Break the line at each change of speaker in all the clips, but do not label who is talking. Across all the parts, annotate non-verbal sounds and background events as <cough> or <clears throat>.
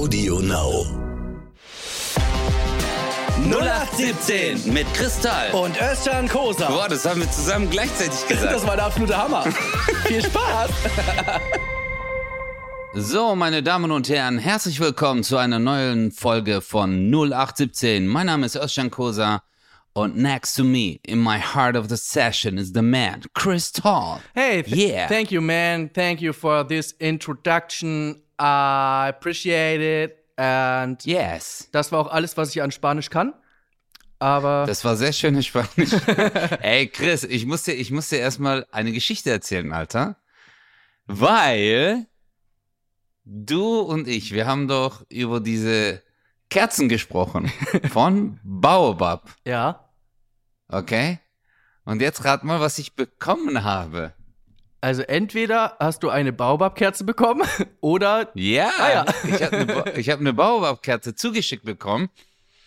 Audio Now.
0817 mit Kristall.
und Özcan Kosa.
Boah, das haben wir zusammen gleichzeitig gesagt.
Das war der absolute Hammer. <laughs> Viel Spaß.
So, meine Damen und Herren, herzlich willkommen zu einer neuen Folge von 0817. Mein Name ist Özcan Kosa und next to me, in my heart of the session, is the man, Chris Tall.
Hey, th
Yeah.
thank you, man. Thank you for this introduction. I appreciate it. And
Yes.
das war auch alles, was ich an Spanisch kann. Aber
Das war sehr schönes Spanisch. <laughs> Ey, Chris, ich muss dir, ich muss dir erstmal eine Geschichte erzählen, Alter. Weil du und ich, wir haben doch über diese Kerzen gesprochen. <laughs> Von Baobab.
ja,
Okay? Und jetzt rat mal, was ich bekommen habe.
Also entweder hast du eine Baobab-Kerze bekommen <laughs> oder
Ja,
Ah, ja. <laughs>
ich habe eine, Ba- ich hab eine Baobab-Kerze zugeschickt bekommen.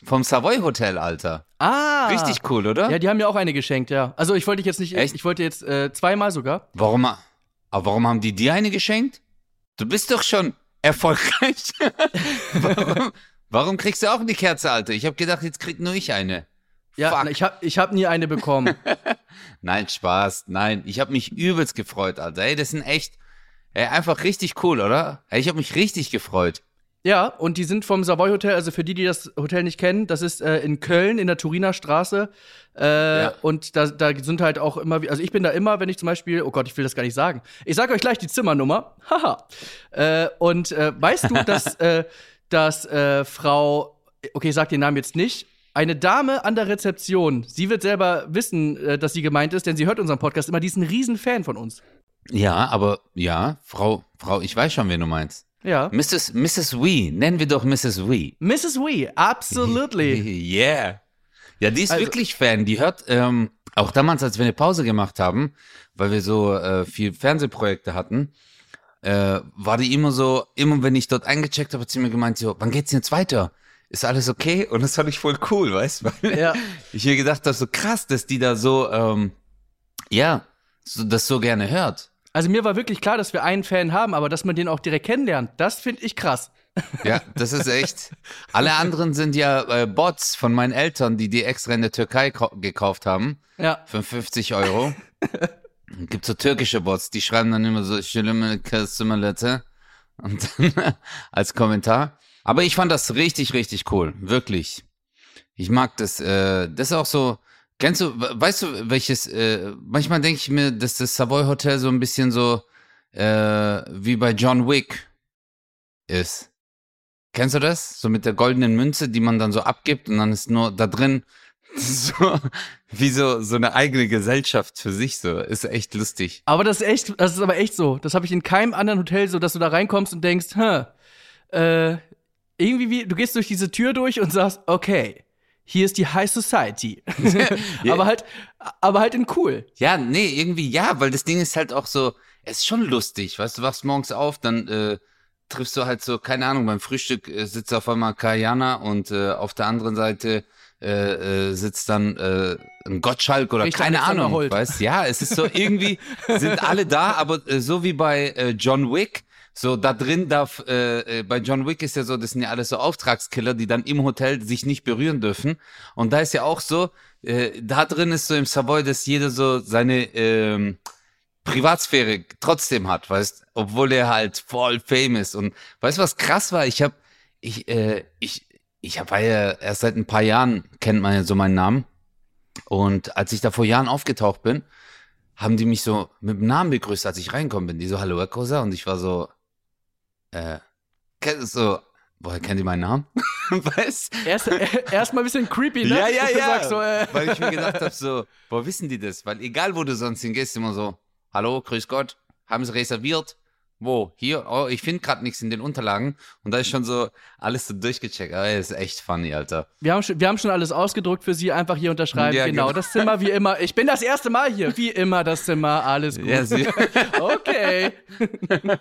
Vom Savoy Hotel, Alter.
ah,
Richtig cool, oder?
Ja, die haben mir auch eine geschenkt, ja. Also ich wollte dich jetzt nicht,
Echt?
ich wollte jetzt äh, zweimal sogar.
Warum, aber warum haben die dir eine geschenkt? Du bist doch schon erfolgreich. <laughs> warum, warum kriegst du auch eine Kerze, Alter? Ich habe gedacht, jetzt krieg nur ich eine.
Ja,
Fuck.
ich habe ich hab nie eine bekommen. <laughs>
Nein, Spaß. Nein, ich habe mich übelst gefreut, Alter. Ey, das sind echt ey, einfach richtig cool, oder? Ey, ich habe mich richtig gefreut.
Ja, und die sind vom Savoy Hotel, also für die, die das Hotel nicht kennen, das ist äh, in Köln in der Turiner Straße. Äh,
Ja.
Und da, da sind halt auch immer, also ich bin da immer, wenn ich zum Beispiel, oh Gott, ich will das gar nicht sagen. Ich sage euch gleich die Zimmernummer. <laughs> Haha. äh, und äh, weißt du, dass, äh, dass äh, Frau, okay, ich sag den Namen jetzt nicht, eine Dame an der Rezeption, sie wird selber wissen, äh, dass sie gemeint ist, denn sie hört unseren Podcast immer, die ist ein Riesenfan von uns.
Ja, aber ja, Frau, Frau, ich weiß schon, wen du meinst.
Ja.
Mrs. Mrs. Wee, nennen wir doch Mrs. Wee.
Mrs. Wee, absolutely. <laughs>
Yeah. Ja, die ist
Also-
wirklich Fan. Die hört ähm, auch damals, als wir eine Pause gemacht haben, weil wir so äh, viel Fernsehprojekte hatten, äh, war die immer so, immer wenn ich dort eingecheckt habe, hat sie mir gemeint, so, wann geht's denn jetzt weiter? Ist alles okay? Und das fand ich voll cool, weißt du?
Ja. <laughs>
ich mir gedacht habe, so krass, dass die da so, ähm, ja, so, das so gerne hört.
Also mir war wirklich klar, dass wir einen Fan haben, aber dass man den auch direkt kennenlernt, das finde ich krass. <laughs>
Ja, das ist echt. Alle anderen sind ja äh, Bots von meinen Eltern, die die extra in der Türkei kau- gekauft haben.
Ja.
Für 50 Euro. <laughs> Gibt so türkische Bots, die schreiben dann immer so und dann als Kommentar. Aber ich fand das richtig, richtig cool. Wirklich. Ich mag das. Äh, das ist auch so. Kennst du, we- weißt du, welches, äh, manchmal denke ich mir, dass das Savoy Hotel so ein bisschen so äh, wie bei John Wick ist. Kennst du das? So mit der goldenen Münze, die man dann so abgibt und dann ist nur da drin <laughs> so wie so so eine eigene Gesellschaft für sich so. Ist echt lustig.
Aber das ist echt, das ist aber echt so. Das habe ich in keinem anderen Hotel so, dass du da reinkommst und denkst, hä, äh, irgendwie wie, du gehst durch diese Tür durch und sagst, okay, hier ist die High Society. <laughs> <laughs> aber halt, aber halt in cool.
Ja, nee, irgendwie ja, weil das Ding ist halt auch so, es ist schon lustig, weißt du, wachst morgens auf, dann äh, triffst du halt so, keine Ahnung, beim Frühstück äh, sitzt auf einmal Kajana und äh, auf der anderen Seite äh, äh, sitzt dann äh, ein Gottschalk oder
Riecht
keine Ahnung, weißt Ja, es ist so irgendwie, <laughs> sind alle da, aber äh, so wie bei äh, John Wick, so da drin darf, äh, äh, bei John Wick ist ja so, das sind ja alles so Auftragskiller, die dann im Hotel sich nicht berühren dürfen. Und da ist ja auch so, äh, da drin ist so im Savoy, dass jeder so seine ähm, Privatsphäre trotzdem hat, weißt, obwohl er halt voll famous und weißt was krass war? Ich hab, ich, äh, ich, ich hab war ja erst seit ein paar Jahren kennt man ja so meinen Namen und als ich da vor Jahren aufgetaucht bin, haben die mich so mit dem Namen begrüßt, als ich reinkommen bin. Die so, hallo Herr Kosa und ich war so, äh, kennt so, woher kennt ihr meinen Namen? <laughs> weißt?
Erst, äh, erst mal ein bisschen creepy, ne?
Ja, ja,
Du
ja.
sagst so, äh,
Weil ich mir gedacht habe, so, woher wissen die das? Weil egal, wo du sonst hingehst, immer so, hallo, grüß Gott, haben sie reserviert? Wo? Hier? Oh, ich finde gerade nichts in den Unterlagen. Und da ist schon so alles so durchgecheckt. Aber das ist echt funny, Alter.
wir, haben schon, wir haben schon alles ausgedruckt für Sie, einfach hier unterschreiben.
Ja,
genau,
genau.
das Zimmer wie immer. Ich bin das erste Mal hier. Wie immer das Zimmer, alles gut.
Ja, sie, <laughs>
okay. <laughs>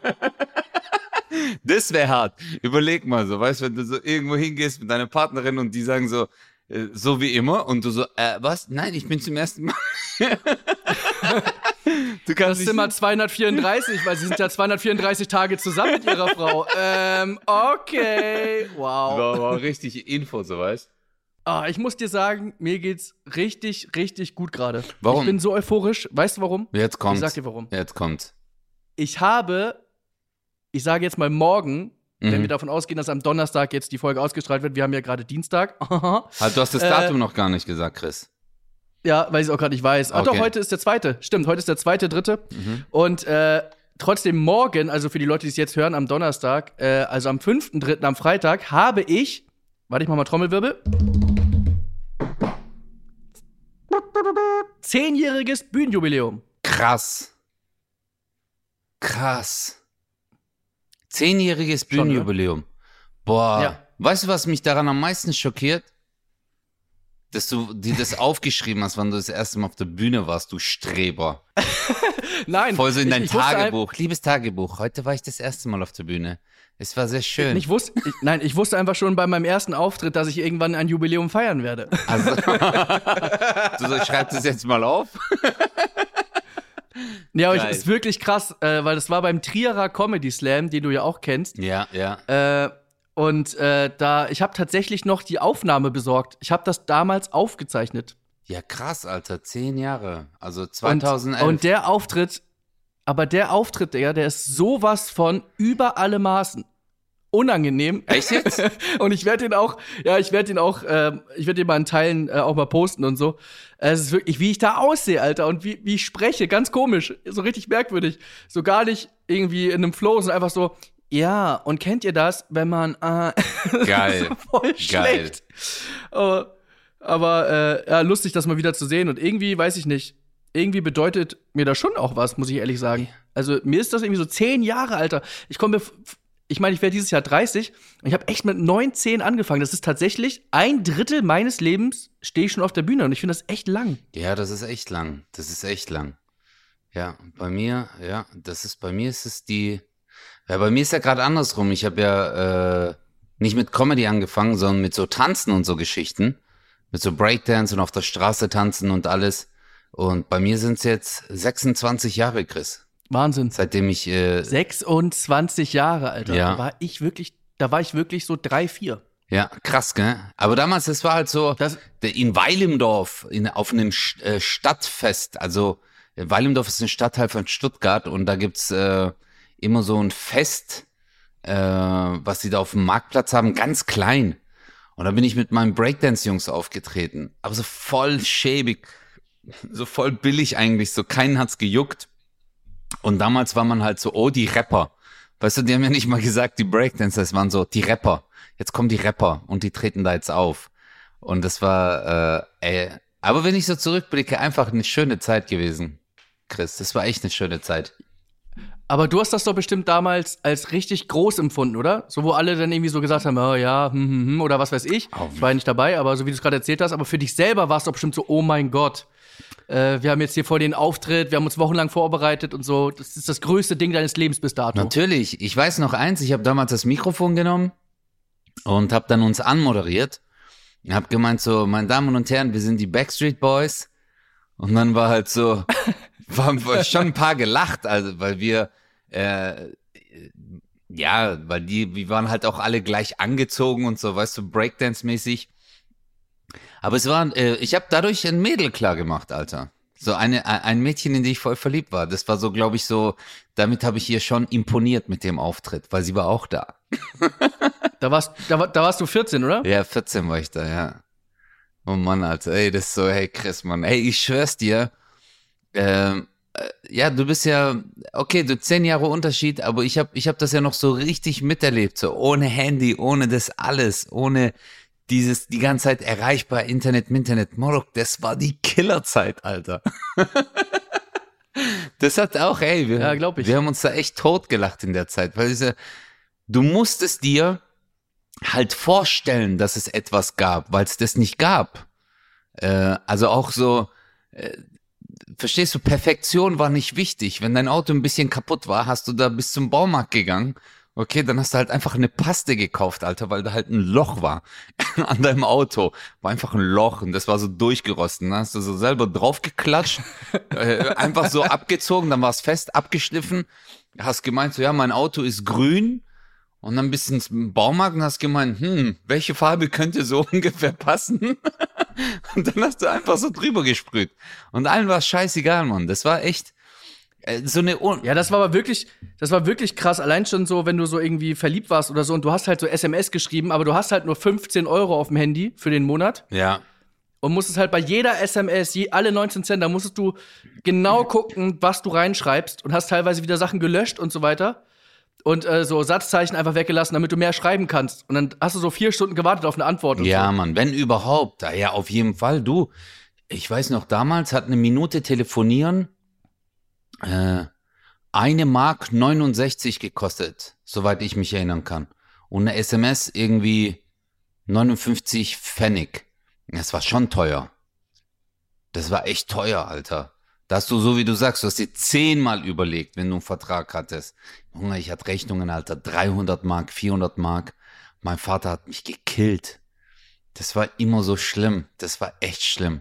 das wäre hart. Überleg mal so, weißt du, wenn du so irgendwo hingehst mit deiner Partnerin und die sagen so, äh, so wie immer. Und du so, äh, was? Nein, ich bin zum ersten Mal. <laughs>
du kannst das Zimmer 234, weil sie sind ja 234 Tage zusammen mit ihrer Frau. Ähm, okay. Wow.
War, war richtig Info, so weißt
Ah, ich muss dir sagen, mir geht's richtig, richtig gut gerade.
Warum?
Ich bin so euphorisch. Weißt du warum?
Jetzt kommt.
Ich sag dir warum.
Jetzt kommt.
Ich habe, ich sage jetzt mal morgen,
Mhm.
wenn wir davon ausgehen, dass am Donnerstag jetzt die Folge ausgestrahlt wird. Wir haben ja gerade Dienstag. <laughs>
Halt, du hast das
Äh,
Datum noch gar nicht gesagt, Chris.
Ja, weil ich es auch gerade nicht weiß. Ah,
Okay.
doch, heute ist der zweite. Stimmt, heute ist der zweite, dritte.
Mhm.
Und äh, trotzdem morgen, also für die Leute, die es jetzt hören, am Donnerstag, äh, also am 5.3., am Freitag, habe ich, warte ich mach mal Trommelwirbel. Zehnjähriges Bühnenjubiläum.
Krass. Krass. Zehnjähriges
ne?
Bühnenjubiläum. Boah.
Ja.
Weißt du, was mich daran am meisten schockiert? Dass du dir das <laughs> aufgeschrieben hast, wann du das erste Mal auf der Bühne warst, du Streber. <laughs>
Nein,
Voll so in
ich-
dein
ich wusste ein-
Tagebuch. Liebes Tagebuch, heute war ich das erste Mal auf der Bühne. Es war sehr schön.
Ich wusste, ich, nein, ich wusste einfach schon bei meinem ersten Auftritt, dass ich irgendwann ein Jubiläum feiern werde.
Also, <laughs> du so, schreib das jetzt mal auf.
Ja, aber ist wirklich krass, äh, weil das war beim Trierer Comedy Slam, den du ja auch kennst.
Ja, ja.
Äh, und äh, da, ich habe tatsächlich noch die Aufnahme besorgt. Ich habe das damals aufgezeichnet.
Ja, krass, Alter. Zehn Jahre. Also
Und,
2011.
und der Auftritt, aber der Auftritt, Digga, der ist sowas von über alle Maßen unangenehm.
Echt jetzt? <laughs>
und ich werde den auch, ja, ich werde den auch, ähm, ich werde den mal in Teilen äh, auch mal posten und so. Es ist wirklich, wie ich da aussehe, Alter, und wie, wie ich spreche, ganz komisch, so richtig merkwürdig. So gar nicht irgendwie in einem Flow, sondern einfach so, ja, und kennt ihr das, wenn man, äh, <laughs>
Geil. <laughs>
voll
Geil.
schlecht. Aber, aber äh, ja, lustig, das mal wieder zu sehen. Und irgendwie, weiß ich nicht, irgendwie bedeutet mir das schon auch was, muss ich ehrlich sagen. Also mir ist das irgendwie so zehn Jahre, Alter. Ich komme mir, ich meine, ich werde dieses Jahr 30 und ich habe echt mit 19 angefangen. Das ist tatsächlich ein Drittel meines Lebens stehe ich schon auf der Bühne und ich finde das echt lang.
Ja, das ist echt lang. Das ist echt lang. Ja, bei mir, ja, das ist, bei mir ist es die, ja, bei mir ist ja gerade andersrum. Ich habe ja äh, nicht mit Comedy angefangen, sondern mit so Tanzen und so Geschichten. Mit so Breakdance und auf der Straße tanzen und alles. Und bei mir sind es jetzt 26 Jahre, Chris.
Wahnsinn.
Seitdem ich, äh,
26 Jahre, Alter.
Ja.
Da war ich wirklich, da war ich wirklich so drei, vier.
ja, krass, gell? Aber damals, das war halt so,
Das,
in Weilimdorf, in, auf einem Sch- äh, Stadtfest, also äh, Weilimdorf ist ein Stadtteil von Stuttgart und da gibt's äh, immer so ein Fest, äh, was sie da auf dem Marktplatz haben, ganz klein. Und da bin ich mit meinen Breakdance-Jungs aufgetreten, aber so voll schäbig, so voll billig eigentlich, so keinen hat's gejuckt. Und damals war man halt so, oh, die Rapper. Weißt du, die haben ja nicht mal gesagt, die Breakdancer, es waren so, die Rapper. Jetzt kommen die Rapper und die treten da jetzt auf. Und das war, äh, ey, aber wenn ich so zurückblicke, einfach eine schöne Zeit gewesen, Chris. Das war echt eine schöne Zeit.
Aber du hast das doch bestimmt damals als richtig groß empfunden, oder? So, wo alle dann irgendwie so gesagt haben, oh ja, hm, hm, hm, oder was weiß ich.
Auf-
Ich war ja nicht dabei, aber so wie du es gerade erzählt hast, aber für dich selber war es doch bestimmt so, oh mein Gott. Äh, wir haben jetzt hier vor den Auftritt, wir haben uns wochenlang vorbereitet und so. Das ist das größte Ding deines Lebens bis dato.
Natürlich. Ich weiß noch eins, ich habe damals das Mikrofon genommen und habe dann uns anmoderiert. Ich habe gemeint so, meine Damen und Herren, wir sind die Backstreet Boys. Und dann war halt so, <laughs> waren wir schon ein paar gelacht, also weil wir, äh, ja, weil die, wir waren halt auch alle gleich angezogen und so, weißt du, Breakdance-mäßig. Aber es war, äh, ich habe dadurch ein Mädel klar gemacht, Alter. So eine, ein Mädchen, in die ich voll verliebt war. Das war so, glaube ich, so, damit habe ich ihr schon imponiert mit dem Auftritt, weil sie war auch da.
Da, warst, da, war- da warst du 14, oder?
Ja, 14 war ich da, ja. Oh Mann, Alter, ey, das ist so, hey Chris, Mann, ey, ich schwör's dir, ähm, äh, ja, du bist ja, okay, du zehn Jahre Unterschied, aber ich hab, ich hab das ja noch so richtig miterlebt, so ohne Handy, ohne das alles, ohne dieses, die ganze Zeit erreichbar, Internet, Internet, Morok, das war die Killerzeit, Alter. <laughs> das hat auch, ey, wir,
Ja, glaub ich.
wir haben uns da echt totgelacht in der Zeit, weil diese, du musstest dir halt vorstellen, dass es etwas gab, weil es das nicht gab. Äh, also auch so, äh, verstehst du, Perfektion war nicht wichtig. Wenn dein Auto ein bisschen kaputt war, hast du da bis zum Baumarkt gegangen Okay, dann hast du halt einfach eine Paste gekauft, Alter, weil da halt ein Loch war <laughs> an deinem Auto. War einfach ein Loch und das war so durchgerostet. Dann hast du so selber draufgeklatscht, äh, einfach so <laughs> abgezogen, dann war es fest, abgeschliffen. Hast gemeint, so ja, mein Auto ist grün. Und dann bist du ins Baumarkt und hast gemeint, hm, welche Farbe könnte so <laughs> ungefähr passen? und dann hast du einfach so drüber gesprüht. Und allen war es scheißegal, Mann. Das war echt so eine. Un
Ja, das war aber wirklich, das war wirklich krass. Allein schon so, wenn du so irgendwie verliebt warst oder so und du hast halt so SMS geschrieben, aber du hast halt nur 15 Euro auf dem Handy für den Monat
ja.
und musstest halt bei jeder SMS, je, alle 19 Cent, da musstest du genau gucken, was du reinschreibst und hast teilweise wieder Sachen gelöscht und so weiter. Und äh, so Satzzeichen einfach weggelassen, damit du mehr schreiben kannst. Und dann hast du so vier Stunden gewartet auf eine Antwort.
Ja,
so.
Mann, wenn überhaupt. Ja, auf jeden Fall. Du, ich weiß noch, damals hat eine Minute telefonieren äh, eine Mark 69 gekostet, soweit ich mich erinnern kann. Und eine SMS irgendwie 59 Pfennig. Das war schon teuer. Das war echt teuer, Alter. Da hast du, so wie du sagst, du hast dir zehnmal überlegt, wenn du einen Vertrag hattest. Junge, ich hatte Rechnungen, Alter, 300 Mark, 400 Mark. Mein Vater hat mich gekillt. Das war immer so schlimm. Das war echt schlimm.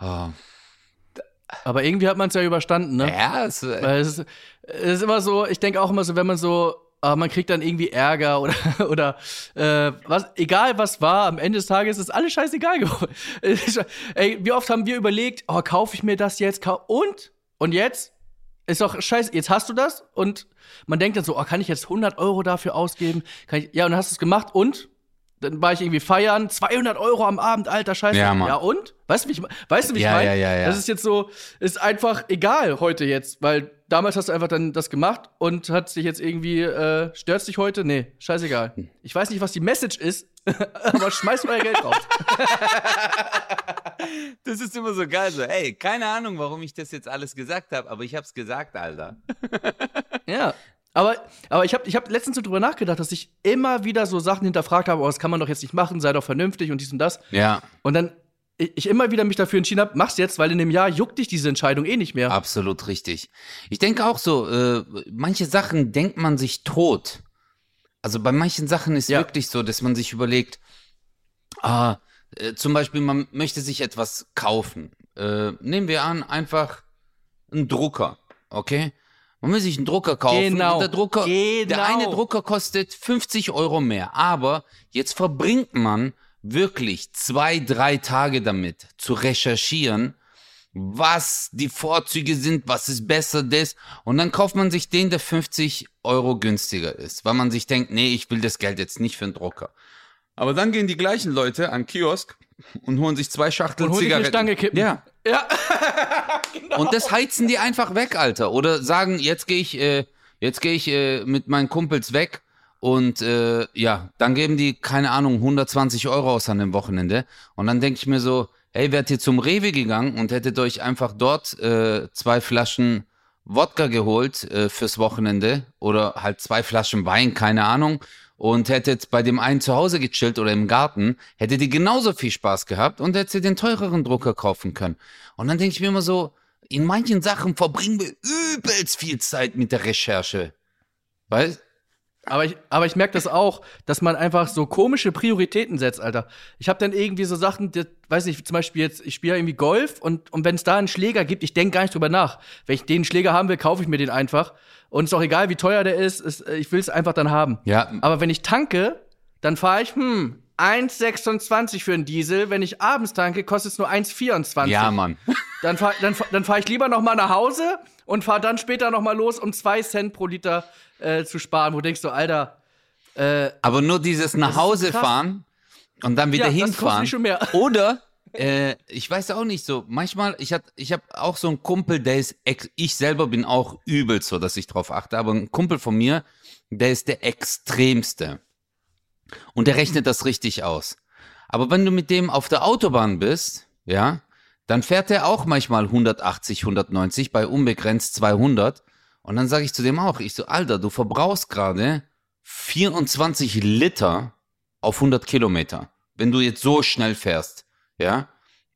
Oh.
Aber irgendwie hat man es ja überstanden, ne?
Ja, es, äh,
Weil es ist, es ist immer so, ich denke auch immer so, wenn man so, ah, man kriegt dann irgendwie Ärger oder, <laughs> oder äh, was, egal was war, am Ende des Tages ist alles scheißegal geworden. <laughs> Ey, wie oft haben wir überlegt, oh, kaufe ich mir das jetzt? Und? Und jetzt? Ist doch scheiße, jetzt hast du das und man denkt dann so, oh, kann ich jetzt 100 Euro dafür ausgeben? Kann ich, ja, und dann hast du es gemacht und? Dann war ich irgendwie feiern, 200 Euro am Abend, alter Scheiße.
Ja, Mann.
ja und? Weißt du, wie ich, weißt du, wie ich
Ja,
meine?
ja, ja, ja.
Das ist jetzt so, ist einfach egal heute jetzt, weil damals hast du einfach dann das gemacht und hat dich jetzt irgendwie, äh, stört dich heute? Nee, scheißegal. Ich weiß nicht, was die Message ist, <laughs> aber schmeißt euer Geld raus. <laughs>
das ist immer so geil. So, ey, keine Ahnung, warum ich das jetzt alles gesagt habe, aber ich hab's gesagt, Alter.
Ja. Aber, aber ich habe ich hab letztens so drüber nachgedacht, dass ich immer wieder so Sachen hinterfragt habe, oh, das kann man doch jetzt nicht machen, sei doch vernünftig und dies und das.
Ja,
Und dann ich ich immer wieder mich dafür entschieden habe, mach's jetzt, weil in dem Jahr juckt dich diese Entscheidung eh nicht mehr.
absolut richtig. Ich denke auch so, äh, manche Sachen denkt man sich tot. Also bei manchen Sachen ist
Ja.
wirklich so, dass man sich überlegt, ah, äh, zum Beispiel, man möchte sich etwas kaufen. Äh, nehmen wir an, einfach einen Drucker, okay? Man will sich einen Drucker kaufen.
Genau.
Der Drucker, der
Genau.
eine Drucker kostet 50 Euro mehr. Aber jetzt verbringt man wirklich zwei, drei Tage damit zu recherchieren, was die Vorzüge sind, was ist besser, das. Und dann kauft man sich den, der 50 Euro günstiger ist, weil man sich denkt, nee, ich will das Geld jetzt nicht für einen Drucker. Aber dann gehen die gleichen Leute an den Kiosk und holen sich zwei Schachteln
Und holen sich eine
Zigaretten.
Stange Kippen.
Ja.
Ja. <laughs>
Und das heizen die einfach weg, Alter. Oder sagen, jetzt gehe ich, äh, jetzt gehe ich äh, mit meinen Kumpels weg und äh, ja, dann geben die, keine Ahnung, 120 Euro aus an dem Wochenende. Und dann denke ich mir so, hey, wärt ihr zum Rewe gegangen und hättet euch einfach dort äh, zwei Flaschen Wodka geholt äh, fürs Wochenende oder halt zwei Flaschen Wein, keine Ahnung, und hättet bei dem einen zu Hause gechillt oder im Garten, hättet ihr genauso viel Spaß gehabt und hättet ihr den teureren Drucker kaufen können. Und dann denke ich mir immer so, in manchen Sachen verbringen wir übelst viel Zeit mit der Recherche. Weißt?
Aber ich, aber ich merke das auch, dass man einfach so komische Prioritäten setzt, Alter. Ich habe dann irgendwie so Sachen, die, weiß nicht, zum Beispiel jetzt, ich spiele irgendwie Golf und, und wenn es da einen Schläger gibt, ich denke gar nicht drüber nach. Wenn ich den Schläger haben will, kaufe ich mir den einfach. Und ist auch egal, wie teuer der ist, ist ich will es einfach dann haben.
Ja,
Aber wenn ich tanke, dann fahre ich, hm, 1,26 für einen Diesel. Wenn ich abends tanke, kostet es nur 1,24.
ja, Mann.
Dann fahre dann, dann fahr ich lieber noch mal nach Hause und fahre dann später noch mal los, um zwei Cent pro Liter äh, zu sparen. Wo denkst du, Alter, äh,
Aber nur dieses nach Hause
krass.
fahren und dann wieder
Ja,
hinfahren. <laughs> Oder äh, ich weiß auch nicht so. Manchmal, ich hab, ich habe auch so einen Kumpel, der ist, ex ich selber bin auch übel so, dass ich drauf achte. Aber ein Kumpel von mir, der ist der extremste und der rechnet das richtig aus. Aber wenn du mit dem auf der Autobahn bist, ja, dann fährt er auch manchmal 180, 190 bei unbegrenzt 200. Und dann sage ich zu dem auch, ich so, Alter, du verbrauchst gerade 24 Liter auf 100 Kilometer, wenn du jetzt so schnell fährst, ja.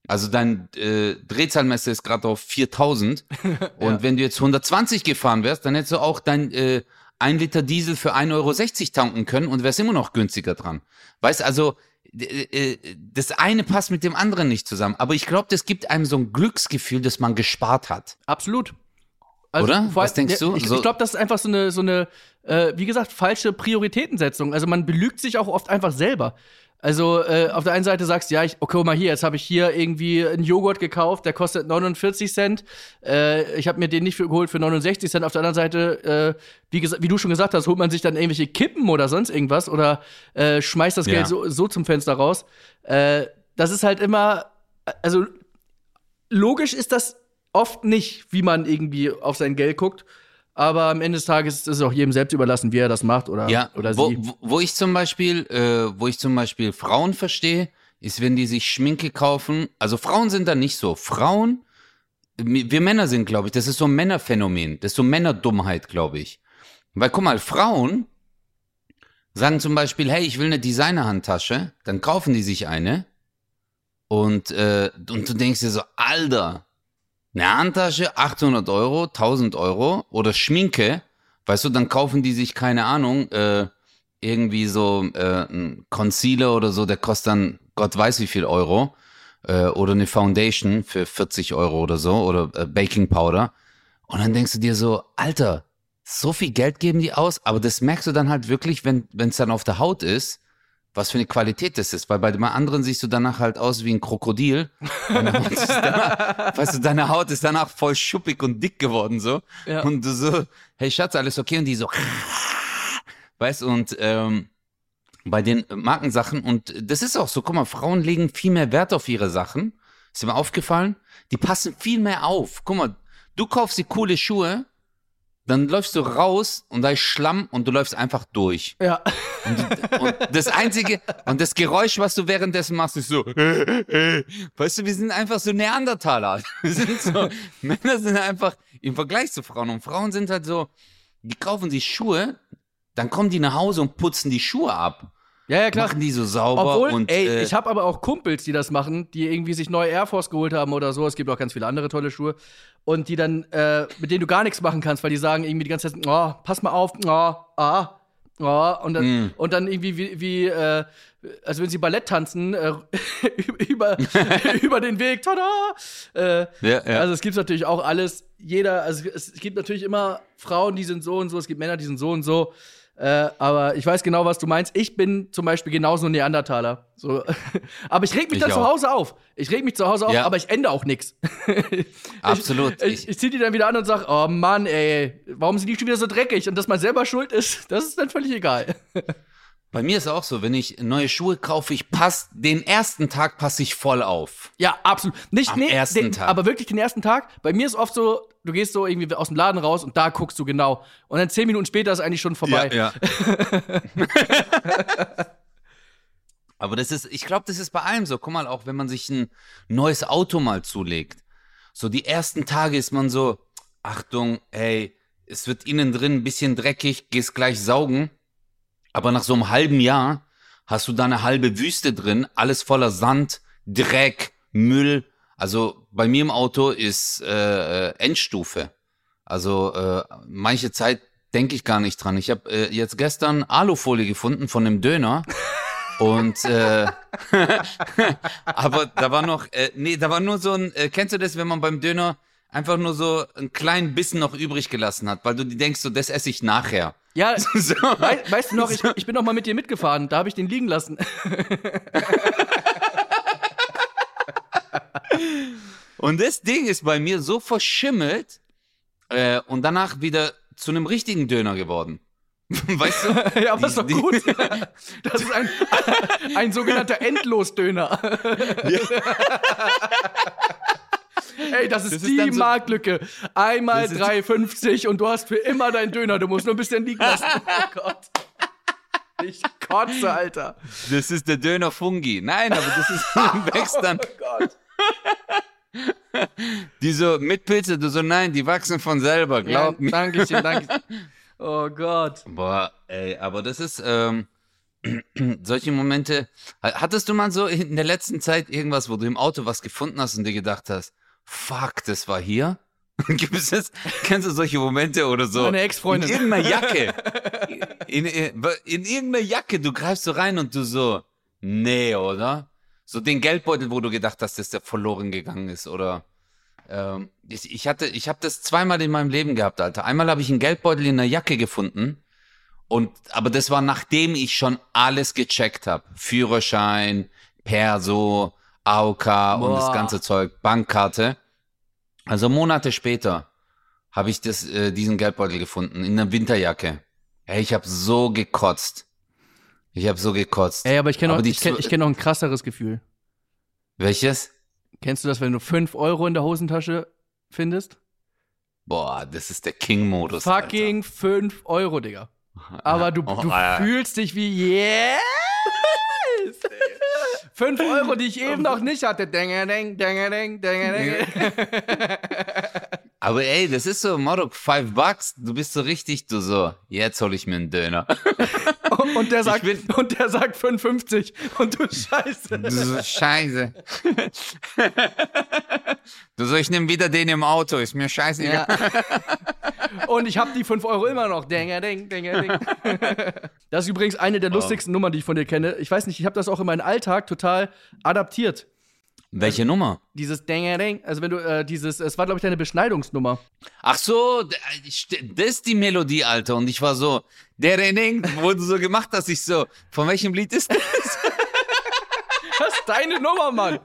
Also dein äh, Drehzahlmesser ist gerade auf 4000 <laughs> und wenn du jetzt 120 gefahren wärst, dann hättest du auch dein äh, ein Liter Diesel für 1,60 Euro tanken können und wär's immer noch günstiger dran. Weißt also, das eine passt mit dem anderen nicht zusammen. Aber ich glaube, das gibt einem so ein Glücksgefühl, dass man gespart hat.
Absolut.
Oder?
vor allem-
Was denkst du?
Ich, ich glaube, das ist einfach so eine, so eine äh, wie gesagt, falsche Prioritätensetzung. Also man belügt sich auch oft einfach selber. Also äh, auf der einen Seite sagst du, ja, ich, okay, guck mal hier, jetzt habe ich hier irgendwie einen Joghurt gekauft, der kostet 49 Cent. Äh, ich habe mir den nicht für, geholt für 69 Cent. Auf der anderen Seite, äh, wie, wie du schon gesagt hast, holt man sich dann irgendwelche Kippen oder sonst irgendwas oder äh, schmeißt das
Ja.
Geld so, so zum Fenster raus. Äh, das ist halt immer, also logisch ist das oft nicht, wie man irgendwie auf sein Geld guckt. Aber am Ende des Tages ist es auch jedem selbst überlassen, wie er das macht oder,
Ja,
oder
wo,
sie.
wo- wo ich zum Beispiel, äh, wo ich zum Beispiel Frauen verstehe, ist, wenn die sich Schminke kaufen. Also Frauen sind da nicht so. Frauen, wir Männer sind, glaube ich, das ist so ein Männerphänomen. Das ist so Männerdummheit, glaube ich. Weil guck mal, Frauen sagen zum Beispiel, hey, ich will eine Designerhandtasche, dann kaufen die sich eine und, äh, und du denkst dir so, Alter, eine Handtasche, 800 Euro, 1000 Euro oder Schminke, weißt du, dann kaufen die sich, keine Ahnung, äh, irgendwie so äh, ein Concealer oder so, der kostet dann Gott weiß wie viel Euro äh, oder eine Foundation für 40 Euro oder so oder äh, Baking Powder. Und dann denkst du dir so, Alter, so viel Geld geben die aus, aber das merkst du dann halt wirklich, wenn es dann auf der Haut ist, was für eine Qualität das ist, weil bei dem anderen siehst du danach halt aus wie ein Krokodil. <laughs> Danach, weißt du, deine Haut ist danach voll schuppig und dick geworden so.
Ja.
Und du so, hey Schatz, alles okay? Und die so, weißt du, und ähm, bei den Markensachen, und das ist auch so, guck mal, Frauen legen viel mehr Wert auf ihre Sachen. Ist dir mal aufgefallen? Die passen viel mehr auf. Guck mal, du kaufst die coole Schuhe, dann läufst du raus und da ist Schlamm und du läufst einfach durch.
Ja.
Und, und das einzige, und das Geräusch, was du währenddessen machst, ist so, <laughs> weißt du, wir sind einfach so Neandertaler. <laughs> Wir sind so, Männer sind einfach im Vergleich zu Frauen. Und Frauen sind halt so, die kaufen sich Schuhe, dann kommen die nach Hause und putzen die Schuhe ab.
Ja, ja, klar.
Machen die so sauber
Obwohl,
und,
ey,
äh,
ich habe aber auch Kumpels, die das machen, die irgendwie sich neue Air Force geholt haben oder so. Es gibt auch ganz viele andere tolle Schuhe. Und die dann, äh, mit denen du gar nichts machen kannst, weil die sagen irgendwie die ganze Zeit, oh, pass mal auf, oh, ah, oh, und dann,
Mm.
und dann irgendwie wie, wie äh, als wenn sie Ballett tanzen, äh, <laughs> über, <laughs> über den Weg, tada! Äh,
ja, ja.
Also es gibt natürlich auch alles, jeder, also es, es gibt natürlich immer Frauen, die sind so und so, es gibt Männer, die sind so und so. Äh, aber ich weiß genau, was du meinst. Ich bin zum Beispiel genauso ein Neandertaler. So. <laughs> aber ich reg mich
Ich
dann zu. Hause auf. Ich reg mich zu Hause auf,
Ja.
aber ich ändere auch nichts. <laughs>
Absolut.
Ich, ich, ich zieh die dann wieder an und sag, oh Mann, ey, warum sind die schon wieder so dreckig? Und dass man selber schuld ist, <laughs> das ist dann völlig egal.
Bei mir ist auch so, wenn ich neue Schuhe kaufe, ich passe, den ersten Tag passe ich voll auf.
Ja, absolut. Nicht,
Am
nee,
ersten
den,
Tag.
Aber wirklich den ersten Tag. Bei mir ist oft so, du gehst so irgendwie aus dem Laden raus und da guckst du genau. Und dann zehn Minuten später ist eigentlich schon vorbei.
Ja, <laughs> Aber das ist, ich glaube, das ist bei allem so. Guck mal, auch wenn man sich ein neues Auto mal zulegt. So die ersten Tage ist man so, Achtung, ey, es wird innen drin ein bisschen dreckig, gehst gleich saugen. Aber nach so einem halben Jahr hast du da eine halbe Wüste drin, alles voller Sand, Dreck, Müll. Also bei mir im Auto ist äh, Endstufe. Also äh, manche Zeit denke ich gar nicht dran. Ich habe äh, jetzt gestern Alufolie gefunden von einem Döner. <laughs> Und äh, <laughs> aber da war noch, äh, nee, da war nur so ein, äh, kennst du das, wenn man beim Döner einfach nur so einen kleinen Bissen noch übrig gelassen hat, weil du denkst, so das esse ich nachher.
Ja, <laughs>
So.
wei weißt du noch, ich, ich bin noch mal mit dir mitgefahren, da habe ich den liegen lassen.
Und das Ding ist bei mir so verschimmelt äh, und danach wieder zu einem richtigen Döner geworden. <laughs> Weißt du? <laughs>
ja, aber ist doch
Die-
gut. <laughs> Das ist ein, ein sogenannter Endlosdöner. Ey, das ist
Das ist
die
so-
Marktlücke. Einmal
Das ist-
3,50 und du hast für immer deinen Döner. Du musst nur ein bisschen liegen lassen. Oh Gott. Ich kotze, Alter.
Das ist der Döner Fungi. Nein, aber das ist wächst dann.
Oh Gott. <laughs>
Die so mit Pilze, du so, nein, die wachsen von selber, glaub
ja,
mir.
Dankeschön, danke. <laughs> Oh Gott.
Boah, ey, aber das ist, ähm, <clears throat> solche Momente. Hattest du mal so in der letzten Zeit irgendwas, wo du im Auto was gefunden hast und dir gedacht hast, fuck, das war hier? <laughs> Gibt es? Kennst du solche Momente oder so?
Meine Ex-Freundin.
In irgendeiner Jacke. In, in, in irgendeiner Jacke, du greifst so rein und du so, nee, oder? So den Geldbeutel, wo du gedacht hast, dass der verloren gegangen ist, oder? Ähm, ich, ich hatte, ich habe das zweimal in meinem Leben gehabt, Alter. Einmal habe ich einen Geldbeutel in einer Jacke gefunden. Und, aber das war nachdem ich schon alles gecheckt habe. Führerschein, Perso, AOK und das
Boah.
ganze Zeug, Bankkarte. Also Monate später habe ich das, äh, diesen Geldbeutel gefunden in einer Winterjacke. Ey, ich habe so gekotzt. Ich habe so gekotzt.
Ey, aber ich kenne
die
ich kenn, ich kenn noch ein krasseres Gefühl.
Welches?
Kennst du das, wenn du 5 Euro in der Hosentasche findest?
Boah, das ist der King-Modus.
Fucking 5 Euro, Digga. Aber du,
Oh,
du
Alter.
fühlst dich wie yes! <laughs> 5 Euro, die ich eben noch nicht hatte. Denge, deng, denge, deng, denge, deng.
Aber ey, das ist so, Motto, five bucks, du bist so richtig, du so, jetzt hol ich mir einen Döner. <laughs>
Und der sagt,
bin-
und der sagt 55 und du Scheiße.
Scheiße. du so, ich nehme wieder den im Auto, ist mir scheißegal.
Ja. Und ich habe die 5 Euro immer noch. Denge, deng, denge, deng. Das ist übrigens eine der lustigsten Nummern, die ich von dir kenne. Ich weiß nicht, ich habe das auch in meinen Alltag total adaptiert.
Welche Nummer?
Dieses Denge, deng. Also wenn du äh, dieses, es war glaube ich deine Beschneidungsnummer.
Ach so, äh, das ist die Melodie, Alter. Und ich war so, der Renning, wo du so gemacht hast, ich so, von welchem Lied ist das? <laughs>
Das ist deine Nummer, Mann.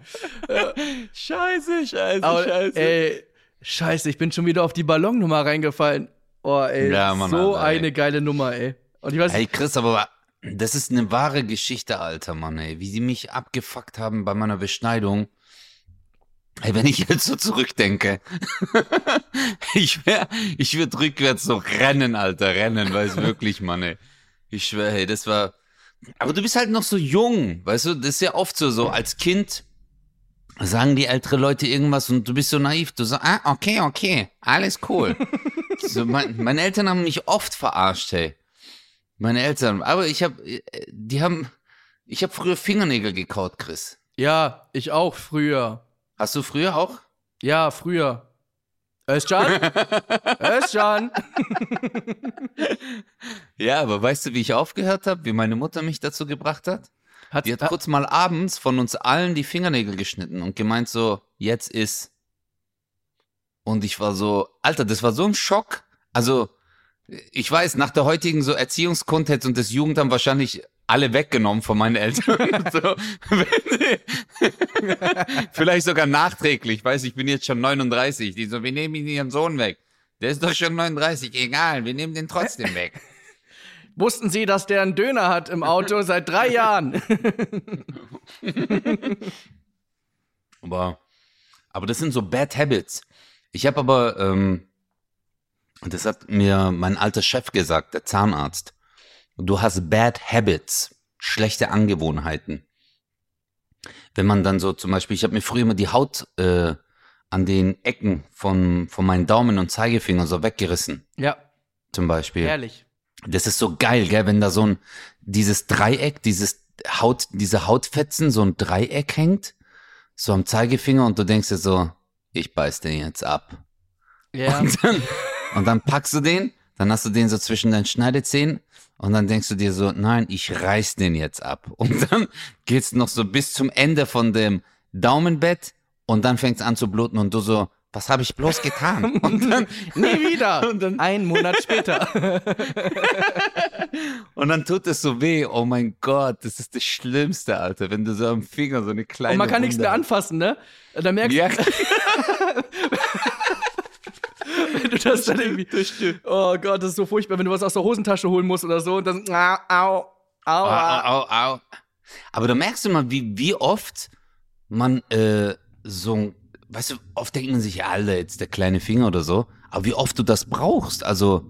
Scheiße, scheiße,
Aber, ey, scheiße, ich bin schon wieder auf die Ballonnummer reingefallen. Oh, ey,
Ja, Mann,
so
Alter, ey.
eine geile Nummer, ey. Und ich weiß
Hey Chris, aber das ist eine wahre Geschichte, Alter, Mann, ey. Wie sie mich abgefuckt haben bei meiner Beschneidung. Hey, wenn ich jetzt so zurückdenke, <laughs> ich wär, ich würde rückwärts so rennen, Alter, rennen, weiß wirklich, Mann, ey. Ich schwör, hey, das war, aber du bist halt noch so jung, weißt du, das ist ja oft so, so als Kind sagen die ältere Leute irgendwas und du bist so naiv, du sagst, ah, okay, okay, alles cool. <laughs> so, mein, meine Eltern haben mich oft verarscht, hey. Meine Eltern, aber ich habe, die haben, ich habe früher Fingernägel gekaut, Chris.
Ja, ich auch früher.
Hast du früher auch?
Ja, früher. Özcan? Özcan? <laughs> <laughs>
Ja, aber weißt du, wie ich aufgehört habe, wie meine Mutter mich dazu gebracht hat?
Hat,
Die hat kurz mal abends von uns allen die Fingernägel geschnitten und gemeint so, jetzt ist. Und ich war so, Alter, das war so ein Schock. Also, ich weiß, nach der heutigen so Erziehungskontext und das Jugendamt wahrscheinlich alle weggenommen von meinen Eltern. <laughs> so, <laughs> Vielleicht sogar nachträglich. Weiß, ich bin jetzt schon 39. Die so, wir nehmen ihren Sohn weg. Der ist doch schon 39. Egal, wir nehmen den trotzdem weg. <laughs>
Wussten Sie, dass der einen Döner hat im Auto seit drei Jahren?
Aber, aber das sind so Bad Habits. Ich habe aber, ähm, das hat mir mein alter Chef gesagt, der Zahnarzt. Du hast Bad Habits, schlechte Angewohnheiten. Wenn man dann so zum Beispiel, ich habe mir früher immer die Haut äh, an den Ecken von, von meinen Daumen und Zeigefinger so weggerissen,
ja,
zum Beispiel.
ehrlich.
Das ist so geil, gell, wenn da so ein, dieses Dreieck, dieses Haut, diese Hautfetzen, so ein Dreieck hängt, so am Zeigefinger und du denkst dir so, ich beiß den jetzt ab.
Ja.
Und, dann, und dann packst du den, dann hast du den so zwischen deinen Schneidezähnen und dann denkst du dir so, nein, ich reiß den jetzt ab. <laughs> Und dann geht's noch so bis zum Ende von dem Daumenbett und dann fängt's an zu bluten und du so, was habe ich bloß getan? <laughs> Und dann,
Nie wieder. <laughs>
Und dann-
Ein Monat später.
Und dann tut es so weh. Oh mein Gott, das ist das Schlimmste, Alter. Wenn du so am Finger so eine kleine.
Und man kann nichts
Wunde
mehr anfassen, ne? Da merkst
Ja,
du, wenn <laughs> du das dann irgendwie. Oh Gott, das ist so furchtbar, wenn du was aus der Hosentasche holen musst oder so und dann. Au, au, au.
au,
au.
au. Aber da merkst du mal, wie, wie oft man äh, so ein. Weißt du, oft denkt man sich, ja, Alter, jetzt der kleine Finger oder so. Aber wie oft du das brauchst. Also,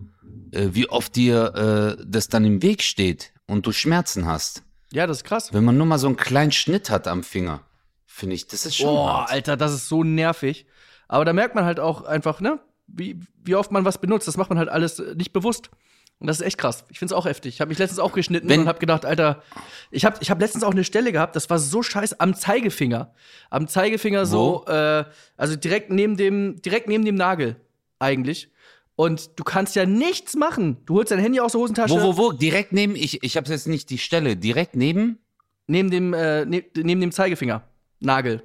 äh, wie oft dir äh, das dann im Weg steht und du Schmerzen hast.
Ja, das ist krass.
Wenn man nur mal so einen kleinen Schnitt hat am Finger, finde ich, das ist schon.
Boah. Alter, das ist so nervig. Aber da merkt man halt auch einfach, ne, wie, wie oft man was benutzt. Das macht man halt alles äh, nicht bewusst. Und das ist echt krass. Ich finde es auch heftig. Ich habe mich letztens auch geschnitten
Wenn-
und habe gedacht, Alter, ich habe ich hab letztens auch eine Stelle gehabt, das war so scheiße am Zeigefinger. Am Zeigefinger so, äh, also direkt neben dem, direkt neben dem Nagel. eigentlich. Und du kannst ja nichts machen. Du holst dein Handy aus der Hosentasche.
Wo, wo, wo? Direkt neben, ich, ich habe jetzt nicht die Stelle, direkt neben?
Neben dem, äh, ne, neben dem Zeigefinger. Nagel.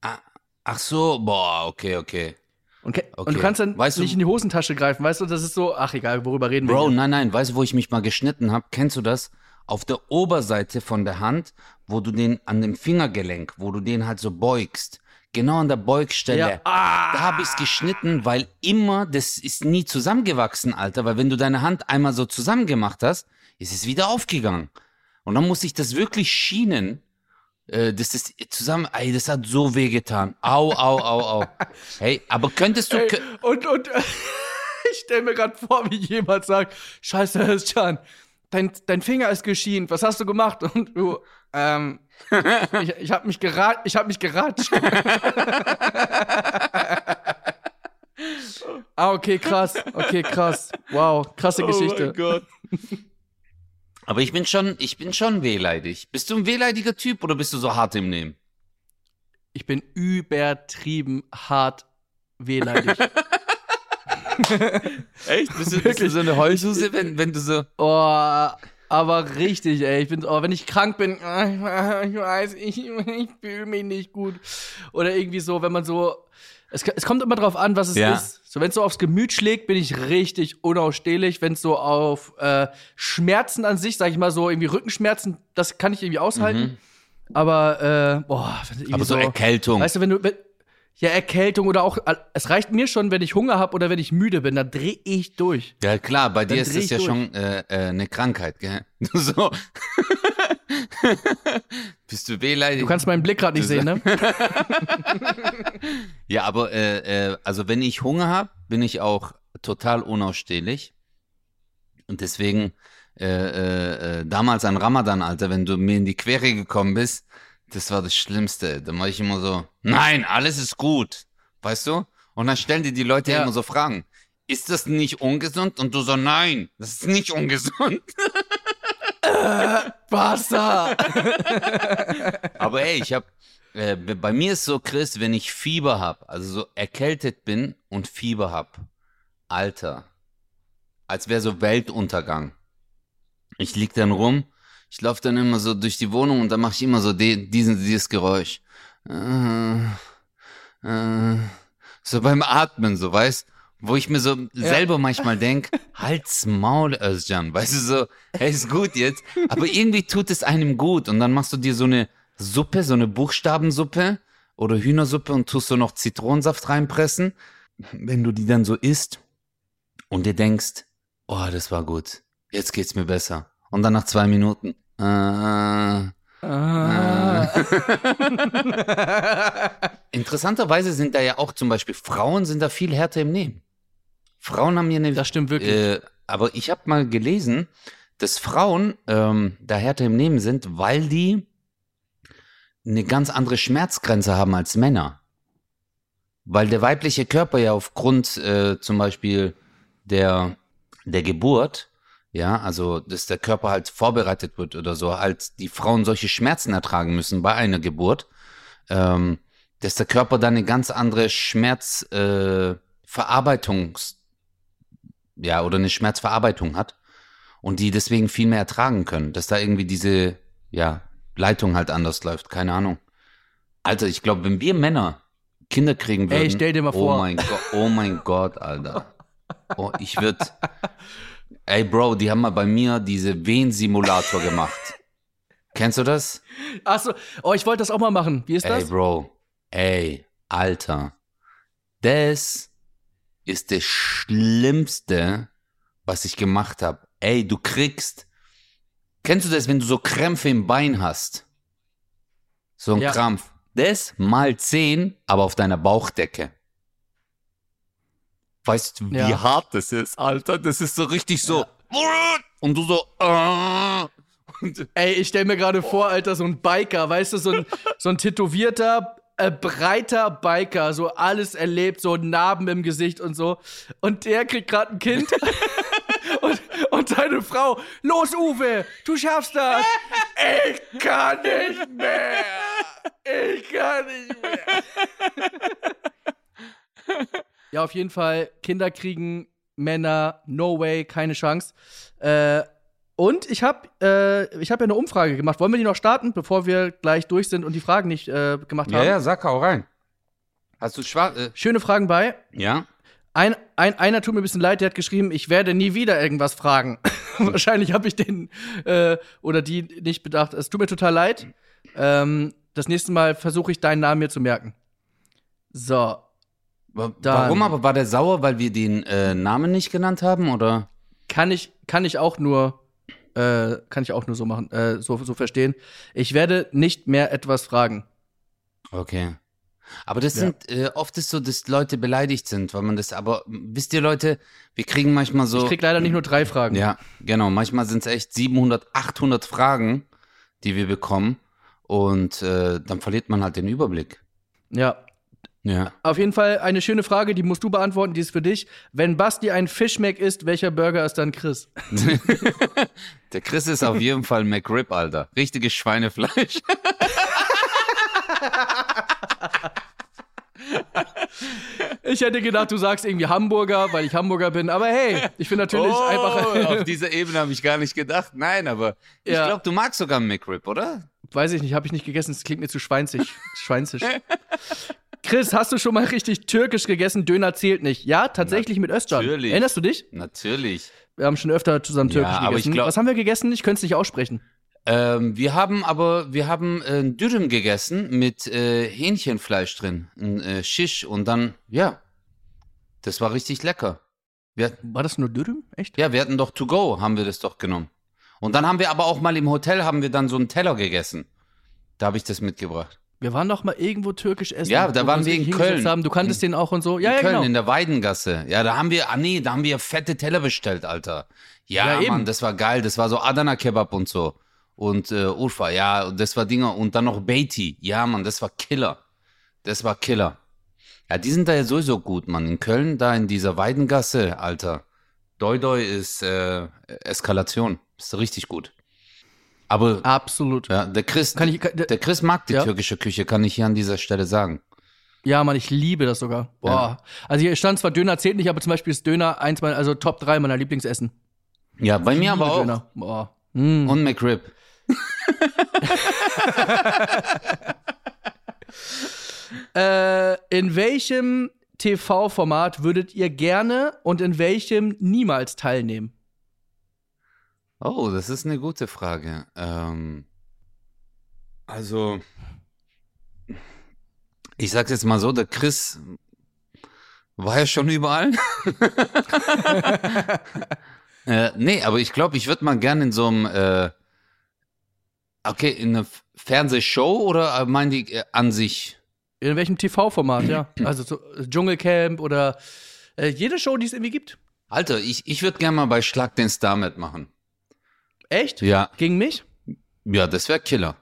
Ah, ach so, boah, okay, okay.
Und,
Okay.
und du kannst dann
Weißt du-
nicht in die Hosentasche greifen, weißt du? Das ist so, ach egal, worüber reden wir.
Bro, nein, nein, weißt du, wo ich mich mal geschnitten habe? Kennst du das? Auf der Oberseite von der Hand, wo du den an dem Fingergelenk, wo du den halt so beugst. Genau an der Beugstelle.
Ja. Ah.
Da habe ich's geschnitten, weil immer, das ist nie zusammengewachsen, Alter. Weil wenn du deine Hand einmal so zusammengemacht hast, ist es wieder aufgegangen. Und dann muss ich das wirklich schienen. Äh, das ist zusammen, ey, das hat so weh getan. Au, au, au, au. <laughs> Hey, aber könntest du,
Ey,
kö-
und und <laughs> ich stelle mir gerade vor, wie jemand sagt: Scheiße, Özcan, dein, dein Finger ist geschient, was hast du gemacht? Und du, ähm, ich, ich habe mich, gerat, ich hab mich geratscht. <laughs> ah, okay, krass. Okay, krass. Wow, krasse Geschichte.
Gott. Aber ich bin schon, ich bin schon wehleidig. Bist du ein wehleidiger Typ oder bist du so hart im Nehmen?
Ich bin übertrieben hart wehleidig. <laughs>
Echt? Bist du, bist du so eine Heulsuse, wenn, wenn du so.
Oh, aber richtig, ey. Ich bin, oh, wenn ich krank bin, <laughs> ich weiß, ich, ich fühle mich nicht gut. Oder irgendwie so, wenn man so. Es, es kommt immer drauf an, was es
Ja.
ist. So, wenn es so aufs Gemüt schlägt, bin ich richtig unausstehlich. Wenn es so auf äh, Schmerzen an sich, sag ich mal so, irgendwie Rückenschmerzen, das kann ich irgendwie aushalten. Aber, äh, boah,
Mhm. Aber so Erkältung.
Weißt du, wenn du. Wenn, ja, Erkältung oder auch. Es reicht mir schon, wenn ich Hunger habe oder wenn ich müde bin, dann dreh ich durch.
Ja, klar, bei dir
Dann
ist
dreh
das ja
durch.
schon äh, äh, eine Krankheit, gell? <laughs> So. <laughs> Bist du wehleidig?
Du kannst meinen Blick gerade nicht sehen, ne? <laughs>
Ja, aber äh, äh, also wenn ich Hunger habe, bin ich auch total unausstehlich. Und deswegen äh, äh, äh, damals an Ramadan, Alter, wenn du mir in die Quere gekommen bist, das war das Schlimmste. Da war ich immer so, nein, alles ist gut, weißt du? Und dann stellen dir die Leute
Ja.
immer so Fragen. Ist das nicht ungesund? Und du so, nein, das ist nicht ungesund. <laughs> <laughs>
Wasser!
Aber ey, ich hab, äh, bei mir ist so, Chris, wenn ich Fieber hab, also so erkältet bin und Fieber hab, Alter, als wäre so Weltuntergang. Ich lieg dann rum, ich laufe dann immer so durch die Wohnung und dann mache ich immer so de, diesen, dieses Geräusch. Äh, äh, so beim Atmen, so, weißt wo ich mir so selber manchmal denk, halt's Maul, Özcan, weißt du, so, hey, ist gut jetzt, aber irgendwie tut es einem gut. Und dann machst du dir so eine Suppe, so eine Buchstabensuppe oder Hühnersuppe und tust so noch Zitronensaft reinpressen, wenn du die dann so isst und dir denkst, oh, das war gut, jetzt geht's mir besser. Und dann nach zwei Minuten, äh,
Ah. <laughs>
Interessanterweise sind da ja auch zum Beispiel Frauen sind da viel härter im Nehmen. Frauen haben hier eine.
Das stimmt wirklich.
Äh, aber ich habe mal gelesen, dass Frauen ähm, da härter im Nehmen sind, weil die eine ganz andere Schmerzgrenze haben als Männer. Weil der weibliche Körper ja aufgrund äh, zum Beispiel der, der Geburt, ja, also dass der Körper halt vorbereitet wird oder so, halt die Frauen solche Schmerzen ertragen müssen bei einer Geburt, ähm, dass der Körper dann eine ganz andere Schmerzverarbeitungs, äh, ja, oder eine Schmerzverarbeitung hat und die deswegen viel mehr ertragen können, dass da irgendwie diese, ja, Leitung halt anders läuft, keine Ahnung. Alter, ich glaube, wenn wir Männer Kinder kriegen würden.
Ey, stell dir mal
Oh
vor.
mein Gott, oh mein Gott, Alter. Oh, ich würd. <laughs> Ey, Bro, die haben mal bei mir diese Wehensimulator gemacht. Kennst du das?
Achso, oh, ich wollte das auch mal machen. Wie ist
Ey,
das?
Bro. Ey, Alter. Das ist das Schlimmste, was ich gemacht habe. Ey, du kriegst. Kennst du das, wenn du so Krämpfe im Bein hast? So ein
Ja.
Krampf. Das mal 10, aber auf deiner Bauchdecke. Weißt du, wie
Ja.
hart das ist, Alter? Das ist so richtig so. Und du so. ah. Und,
Ey, ich stell mir gerade vor, Alter, so ein Biker, weißt du, so ein, so ein tätowierter, äh, breiter Biker, so alles erlebt, so Narben im Gesicht und so. Und der kriegt gerade ein Kind. <laughs> und, und seine Frau, los, Uwe, du schaffst das. <laughs> Ich kann nicht mehr. Ich kann nicht mehr. Ja, auf jeden Fall. Kinder kriegen, Männer, no way, keine Chance. Äh, und ich habe äh, ich hab ja eine Umfrage gemacht. Wollen wir die noch starten, bevor wir gleich durch sind und die Fragen nicht äh, gemacht
Ja,
haben?
ja, sag auch rein. Hast du schwarz? Äh,
Schöne Fragen bei.
ja?
Ein, ein, einer tut mir ein bisschen leid, der hat geschrieben, ich werde nie wieder irgendwas fragen. <laughs> Wahrscheinlich habe ich den äh, oder die nicht bedacht. Es tut mir total leid. Ähm, das nächste Mal versuche ich deinen Namen mir zu merken. So. Dann-
Warum aber? War der sauer, weil wir den äh, Namen nicht genannt haben, oder?
Kann ich, kann ich auch nur, äh, kann ich auch nur so machen, äh, so, so verstehen. Ich werde nicht mehr etwas fragen.
Okay. Aber das
Ja.
sind, äh, oft ist so, dass Leute beleidigt sind, weil man das, aber wisst ihr Leute, wir kriegen manchmal so.
Ich krieg leider nicht nur drei Fragen.
Ja, genau. Manchmal sind es echt 700, 800 Fragen, die wir bekommen. Und äh, dann verliert man halt den Überblick.
ja.
Ja.
Auf jeden Fall eine schöne Frage, die musst du beantworten, die ist für dich. Wenn Basti ein Fischmeck isst, welcher Burger ist dann Chris? <laughs>
Der Chris ist auf jeden Fall McRib, Alter. Richtiges Schweinefleisch. <laughs>
Ich hätte gedacht, du sagst irgendwie Hamburger, weil ich Hamburger bin. Aber hey, ich bin natürlich
Oh,
einfach.
auf dieser Ebene habe ich gar nicht gedacht. Nein, aber ich
Ja.
glaube, du magst sogar einen McRib, oder?
Weiß ich nicht, habe ich nicht gegessen. Es klingt mir zu schweinzig. Schweinzig. <laughs> Chris, hast du schon mal richtig türkisch gegessen? Döner zählt nicht. Ja, tatsächlich mit Özcan.
Natürlich.
Erinnerst du dich?
Natürlich.
Wir haben schon öfter zusammen
Ja,
türkisch
aber ich
gegessen.
glaub-
Was haben wir gegessen? Ich könnte es nicht aussprechen.
Ähm, wir haben aber, wir haben äh, ein Dürüm gegessen mit äh, Hähnchenfleisch drin, ein äh, Shish und dann, ja, das war richtig lecker. Wir,
War das nur Dürüm? Echt?
ja, wir hatten doch to go, haben wir das doch genommen. Und dann haben wir aber auch mal im Hotel, haben wir dann so einen Teller gegessen. Da habe ich das mitgebracht.
Wir waren doch mal irgendwo türkisch essen.
Ja, da waren wir in Köln.
Haben. Du kanntest den auch und so. Ja,
in
ja,
Köln
genau.
in der Weidengasse. Ja, da haben wir, ah nee, da haben wir fette Teller bestellt, Alter. Ja,
Ja, eben.
Mann, das war geil. Das war so Adana Kebab und so. Und äh, Urfa, ja, das war Dinger. Und dann noch Beatty. Ja, Mann, das war Killer. Das war Killer. Ja, die sind da ja sowieso gut, Mann. In Köln, da in dieser Weidengasse, Alter. Doi Doi ist äh, Eskalation. Ist richtig gut. Aber
Absolut.
ja, der Chris,
Kann ich, kann,
der Chris mag die
Ja.
türkische Küche, kann ich hier an dieser Stelle sagen.
Ja, Mann, ich liebe das sogar. Boah.
Ja.
Also hier stand zwar Döner zählt nicht, aber zum Beispiel ist Döner eins meiner, also Top 3 meiner Lieblingsessen.
Ja, bei mir aber auch.
Döner. Boah. Mm.
Und McRib. <laughs>
Äh, in welchem TV-Format würdet ihr gerne und in welchem niemals teilnehmen?
Oh, das ist eine gute Frage. Ähm, also, ich sag's jetzt mal so, der Chris war ja schon überall. <laughs> äh, nee, aber ich glaube, ich würde mal gerne in so einem, äh, okay, in einer Fernsehshow oder äh, meinen die äh, an sich?
In welchem TV-Format, ja. <clears throat> Also so äh, Dschungelcamp oder äh, jede Show, die es irgendwie gibt.
Alter, ich, ich würde gerne mal bei Schlag den Star mitmachen.
Echt?
Ja,
Gegen mich?
Ja, das wäre Killer.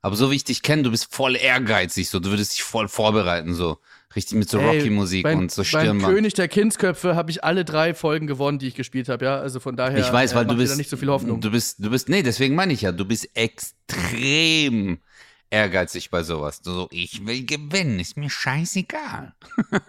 Aber so wie ich dich kenne, du bist voll ehrgeizig, so du würdest dich voll vorbereiten, so richtig mit so Rocky-Musik
beim,
und so
Beim
Stirnband.
König der Kindsköpfe habe ich alle drei Folgen gewonnen, die ich gespielt habe, ja. Also von daher
Ich weiß, weil
äh,
du bist,
nicht so viel Hoffnung.
du bist, du bist, nee, deswegen meine ich ja, du bist extrem ehrgeizig bei sowas. So, ich will gewinnen, ist mir scheißegal.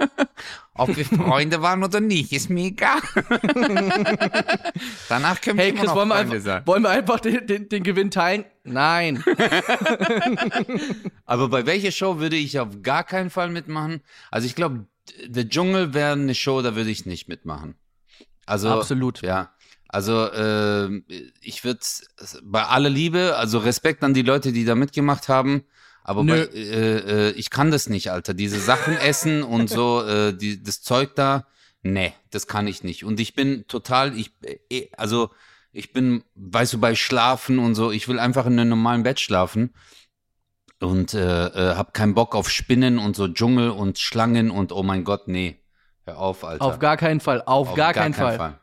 <laughs> Ob wir Freunde waren oder nicht, ist mir egal. <laughs> Danach können wir
Hey
immer
Chris,
noch
wollen wir,
Freunde
einfach,
sein.
wollen wir einfach den, den, den Gewinn teilen? Nein. <laughs>
Aber bei welcher Show würde ich auf gar keinen Fall mitmachen? Also ich glaube, der Dschungel wäre eine Show, da würde ich nicht mitmachen. Also
Absolut.
ja. Also äh, ich würde bei aller Liebe, also Respekt an die Leute, die da mitgemacht haben, aber bei, äh, äh, ich kann das nicht, Alter. Diese Sachen <laughs> essen und so, äh, die, das Zeug da, nee, das kann ich nicht. Und ich bin total, ich, äh, also ich bin, weißt du, bei Schlafen und so, ich will einfach in einem normalen Bett schlafen und äh, äh, hab keinen Bock auf Spinnen und so Dschungel und Schlangen und oh mein Gott, nee. Hör auf, Alter.
Auf gar keinen Fall. Auf, gar, keinen Fall.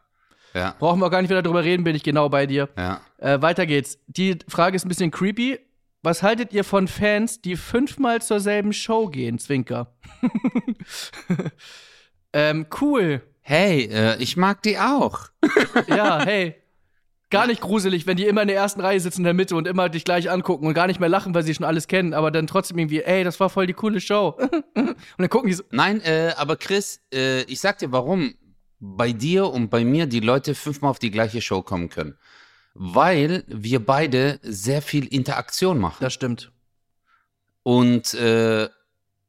Ja,
Brauchen wir auch gar nicht wieder drüber reden, bin ich genau bei dir.
ja.
Äh, weiter geht's. Die Frage ist ein bisschen creepy. Was haltet ihr von Fans, die fünfmal zur selben Show gehen, Zwinker? <laughs> ähm, cool.
Hey, äh, ich mag die auch. <laughs>
Ja, hey. gar nicht gruselig, wenn die immer in der ersten Reihe sitzen in der Mitte und immer dich gleich angucken und gar nicht mehr lachen, weil sie schon alles kennen, aber dann trotzdem irgendwie, ey, das war voll die coole Show. <laughs> und dann gucken die so.
Nein, äh, aber Chris, äh, ich sag dir, warum bei dir und bei mir die Leute fünfmal auf die gleiche Show kommen können. Weil wir beide sehr viel Interaktion machen.
Das stimmt.
Und äh,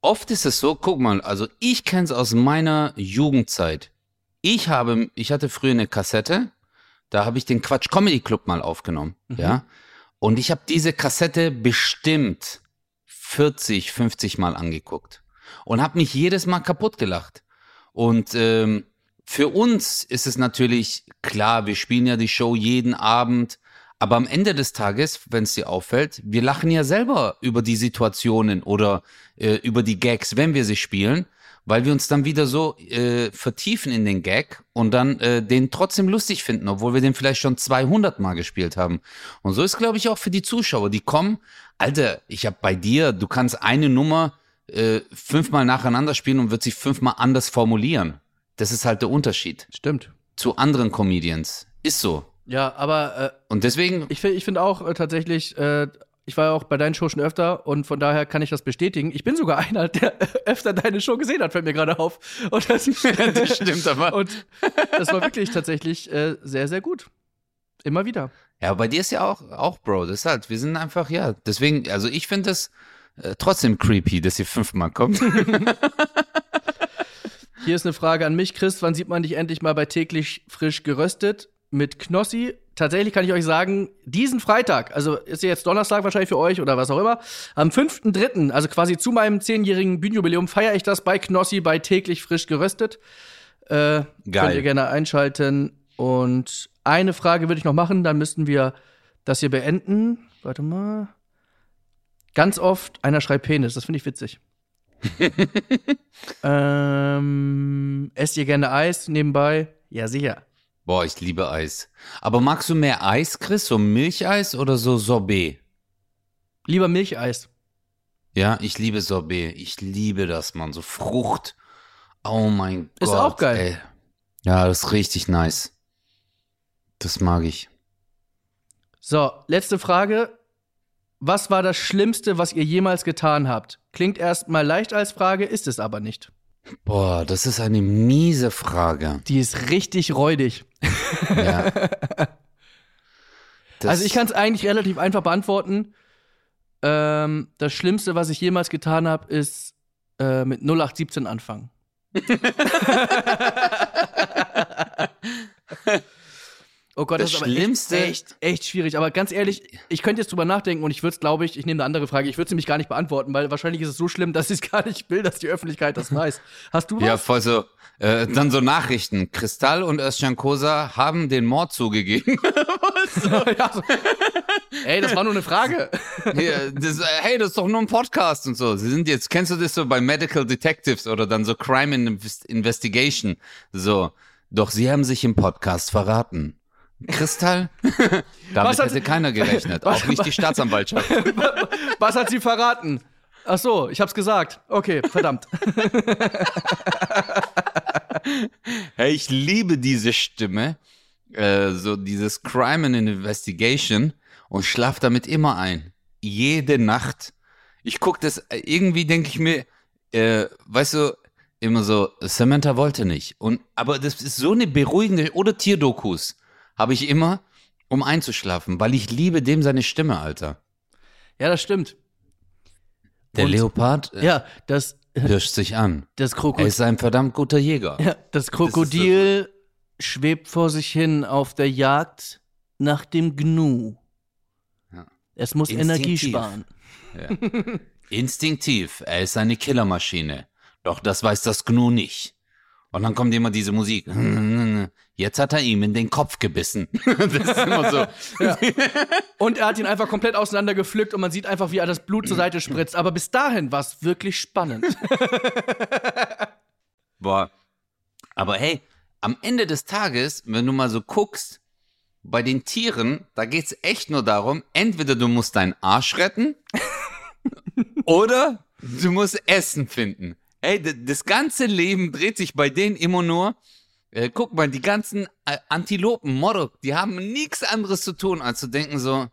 oft ist es so, guck mal, also ich kenne es aus meiner Jugendzeit. Ich habe, ich hatte früher eine Kassette, da habe ich den Quatsch Comedy Club mal aufgenommen,
Mhm.
ja. Und ich habe diese Kassette bestimmt 40, 50 Mal angeguckt und habe mich jedes Mal kaputt gelacht. Und ähm, für uns ist es natürlich klar, wir spielen ja die Show jeden Abend, aber am Ende des Tages, wenn es dir auffällt, wir lachen ja selber über die Situationen oder äh, über die Gags, wenn wir sie spielen, weil wir uns dann wieder so äh, vertiefen in den Gag und dann äh, den trotzdem lustig finden, obwohl wir den vielleicht schon 200 Mal gespielt haben. Und so ist, glaube ich, auch für die Zuschauer, die kommen, Alter, ich habe bei dir, du kannst eine Nummer äh, fünfmal nacheinander spielen und wird sie fünfmal anders formulieren. Das ist halt der Unterschied
Stimmt.
zu anderen Comedians. Ist so.
Ja, aber äh,
Und deswegen,
ich finde ich find auch äh, tatsächlich, äh, ich war ja auch bei deinen Shows schon öfter und von daher kann ich das bestätigen. Ich bin sogar <laughs> einer, der öfter deine Show gesehen hat, fällt mir gerade auf. Und das, <laughs>
das stimmt aber.
Und das war wirklich tatsächlich äh, sehr, sehr gut. Immer wieder.
Ja, bei dir ist ja auch, auch Bro, das ist halt, wir sind einfach, ja, deswegen, also ich finde das äh, trotzdem creepy, dass ihr fünfmal kommt. <laughs>
Hier ist eine Frage an mich, Chris. Wann sieht man dich endlich mal bei täglich frisch geröstet mit Knossi? Tatsächlich kann ich euch sagen, diesen Freitag, also ist ja jetzt Donnerstag wahrscheinlich für euch oder was auch immer, am 5.3., also quasi zu meinem zehnjährigen Bühnenjubiläum, feiere ich das bei Knossi bei täglich frisch geröstet. Äh, Könnt ihr gerne einschalten. Und eine Frage würde ich noch machen, dann müssten wir das hier beenden. Warte mal. Ganz oft, einer schreibt Penis, das finde ich witzig. <laughs> ähm, esst ihr gerne Eis nebenbei? Ja, sicher.
Boah, ich liebe Eis. Aber magst du mehr Eis, Chris? So Milcheis oder so Sorbet?
Lieber Milcheis.
Ja, ich liebe Sorbet. Ich liebe das, Mann. So Frucht. Oh mein Gott.
Ist auch geil.
Ey. Ja, das ist richtig nice. Das mag ich.
So, letzte Frage. Was war das Schlimmste, was ihr jemals getan habt? Klingt erstmal leicht als Frage, ist es aber nicht.
Boah, das ist eine miese Frage.
Die ist richtig räudig.
Ja. <laughs>
Also ich kann es eigentlich relativ einfach beantworten. Ähm, das Schlimmste, was ich jemals getan habe, ist äh, mit 0817 anfangen. <laughs> <laughs> oh Gott, das,
Das
ist aber
Schlimmste-
echt, echt, echt schwierig. Aber ganz ehrlich, ich könnte jetzt drüber nachdenken und ich würde es, glaube ich, ich nehme eine andere Frage. Ich würde sie nämlich gar nicht beantworten, weil wahrscheinlich ist es so schlimm, <laughs> dass ich es gar nicht will, dass die Öffentlichkeit das weiß. Hast du was?
Ja, voll so. Äh, dann so Nachrichten. Kristall und Özcan Kosa haben den Mord zugegeben. <laughs>
ja, so. Ey, das war nur eine Frage. <laughs>
Hier, das, äh, hey, das ist doch nur ein Podcast und so. Sie sind jetzt, kennst du das so bei Medical Detectives oder dann so Crime Invest- Investigation? So, doch sie haben sich im Podcast verraten. Kristall? <laughs> Damit
Was hat-
hätte keiner gerechnet, <laughs>
Was-
auch nicht die Staatsanwaltschaft. <laughs>
Was hat sie verraten? Ach so, ich hab's gesagt. Okay, verdammt.
Hey, ich liebe diese Stimme, äh, so dieses Crime and Investigation und schlaf damit immer ein. Jede Nacht. Ich guck das, irgendwie denke ich mir, äh, weißt du, immer so, Samantha wollte nicht. Und, aber das ist so eine beruhigende, oder Tierdokus habe ich immer, um einzuschlafen, weil ich liebe dem seine Stimme, Alter.
Ja, das stimmt.
Der
Und-
Leopard äh,
Ja, das, <laughs>
pirscht sich an.
das
Er
Krokodil.
ist ein verdammt guter Jäger.
Ja, das Krokodil schwebt vor sich hin auf der Jagd nach dem Gnu.
Ja.
Es muss Energie sparen.
Instinktiv, er ist eine Killermaschine. Doch das weiß das Gnu nicht. Und dann kommt immer diese Musik. Jetzt hat er ihm in den Kopf gebissen. <laughs> Das ist immer so.
Und er hat ihn einfach komplett auseinandergepflückt und man sieht einfach, wie er das Blut zur Seite spritzt. Aber bis dahin war es wirklich spannend. <laughs>
Boah. Aber hey, am Ende des Tages, wenn du mal so guckst, bei den Tieren, da geht's echt nur darum, entweder du musst deinen Arsch retten <laughs> oder du musst Essen finden. Hey, d- das ganze Leben dreht sich bei denen immer nur Äh, guck mal, die ganzen äh, Antilopen, Morok, die haben nichts anderes zu tun, als zu denken so,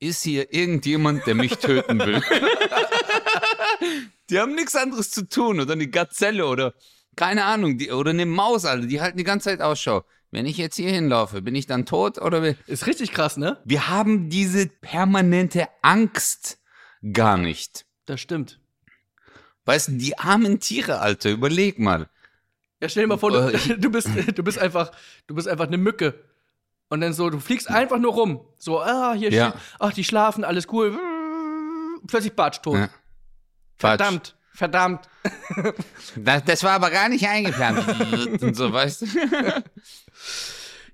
ist hier irgendjemand, der mich töten will? <laughs> die haben nichts anderes zu tun. Oder eine Gazelle oder keine Ahnung, die, oder eine Maus, Alter, die halten die ganze Zeit Ausschau. Wenn ich jetzt hier hinlaufe, bin ich dann tot oder?
Ist richtig krass, ne?
Wir haben diese permanente Angst gar nicht.
Das stimmt.
Weißt du, die armen Tiere, Alter, überleg mal.
Ja, stell dir mal vor,
Äh,
du, <laughs> du, bist, du bist einfach, du bist einfach eine Mücke. Und dann so, du fliegst einfach nur rum. So, ah, hier
Ja.
steht, ach, die schlafen, alles cool. Plötzlich Batsch tot.
Ja.
Verdammt, verdammt. <laughs>
Das, das war aber gar nicht eingeplant. <laughs> Und so, weißt du?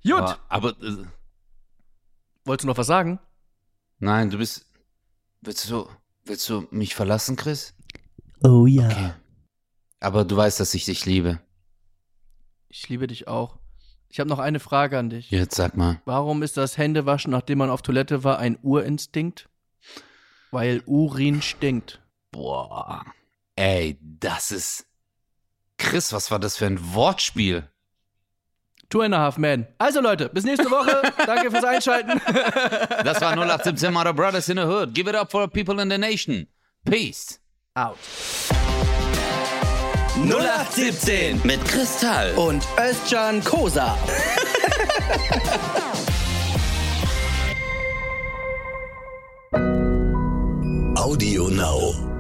Gut.
Aber, aber äh,
Wolltest du noch was sagen?
nein, du bist. Willst du, willst du mich verlassen, Chris?
Oh ja.
Okay. Aber du weißt, dass ich dich liebe.
Ich liebe dich auch. Ich habe noch eine Frage an dich.
Jetzt sag mal.
Warum ist das Händewaschen, nachdem man auf Toilette war, ein Urinstinkt? Weil Urin stinkt.
Boah. Ey, das ist. Chris, was war das für ein Wortspiel?
Two and a half men. Also Leute, bis nächste Woche. <laughs> Danke fürs Einschalten.
Das war 0817 Mother Brothers in the Hood. Give it up for people in the nation. Peace.
Out.
0817
Mit Kristall.
Und Özcan Kosa.
Audio Now.